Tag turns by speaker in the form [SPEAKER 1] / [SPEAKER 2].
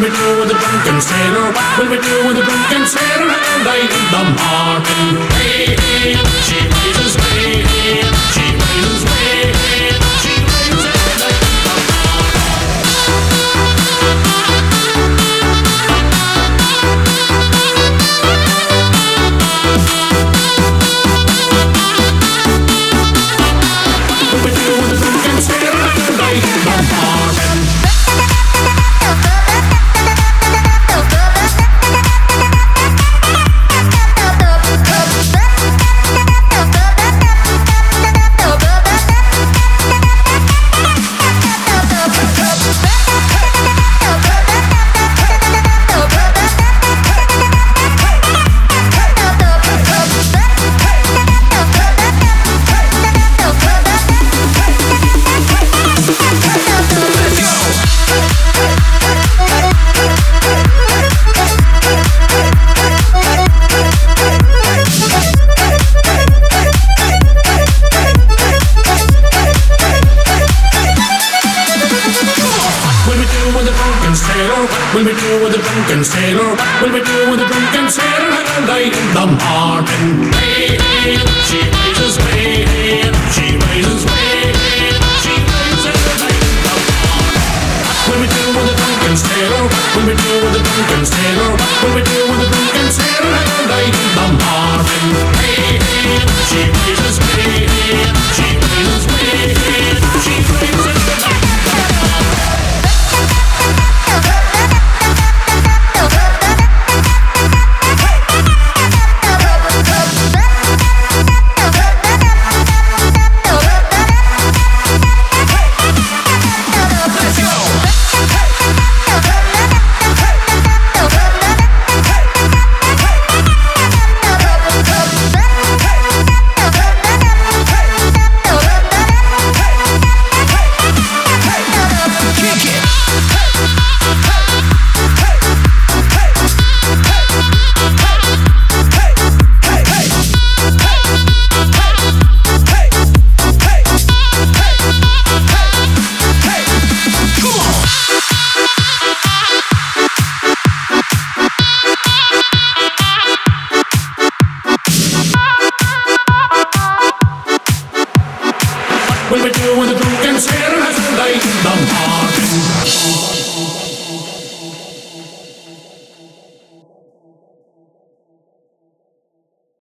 [SPEAKER 1] Will we do with the drunken sailor? What Will we do with the drunken sailor? And I in the morning. Hey, hey, she raises Will we do with the drunken sailor? What will we do with the drunken sailor? And I in the morning. Hey, hey, she raises way, hey, she raises way, hey, she raises I in the morning. Will we do with the drunken sailor? What will we do with the drunken sailor? What will we do with the drunken sailor? And I in the morning. Hey, We'll be doing the broken stair as light in the
[SPEAKER 2] park.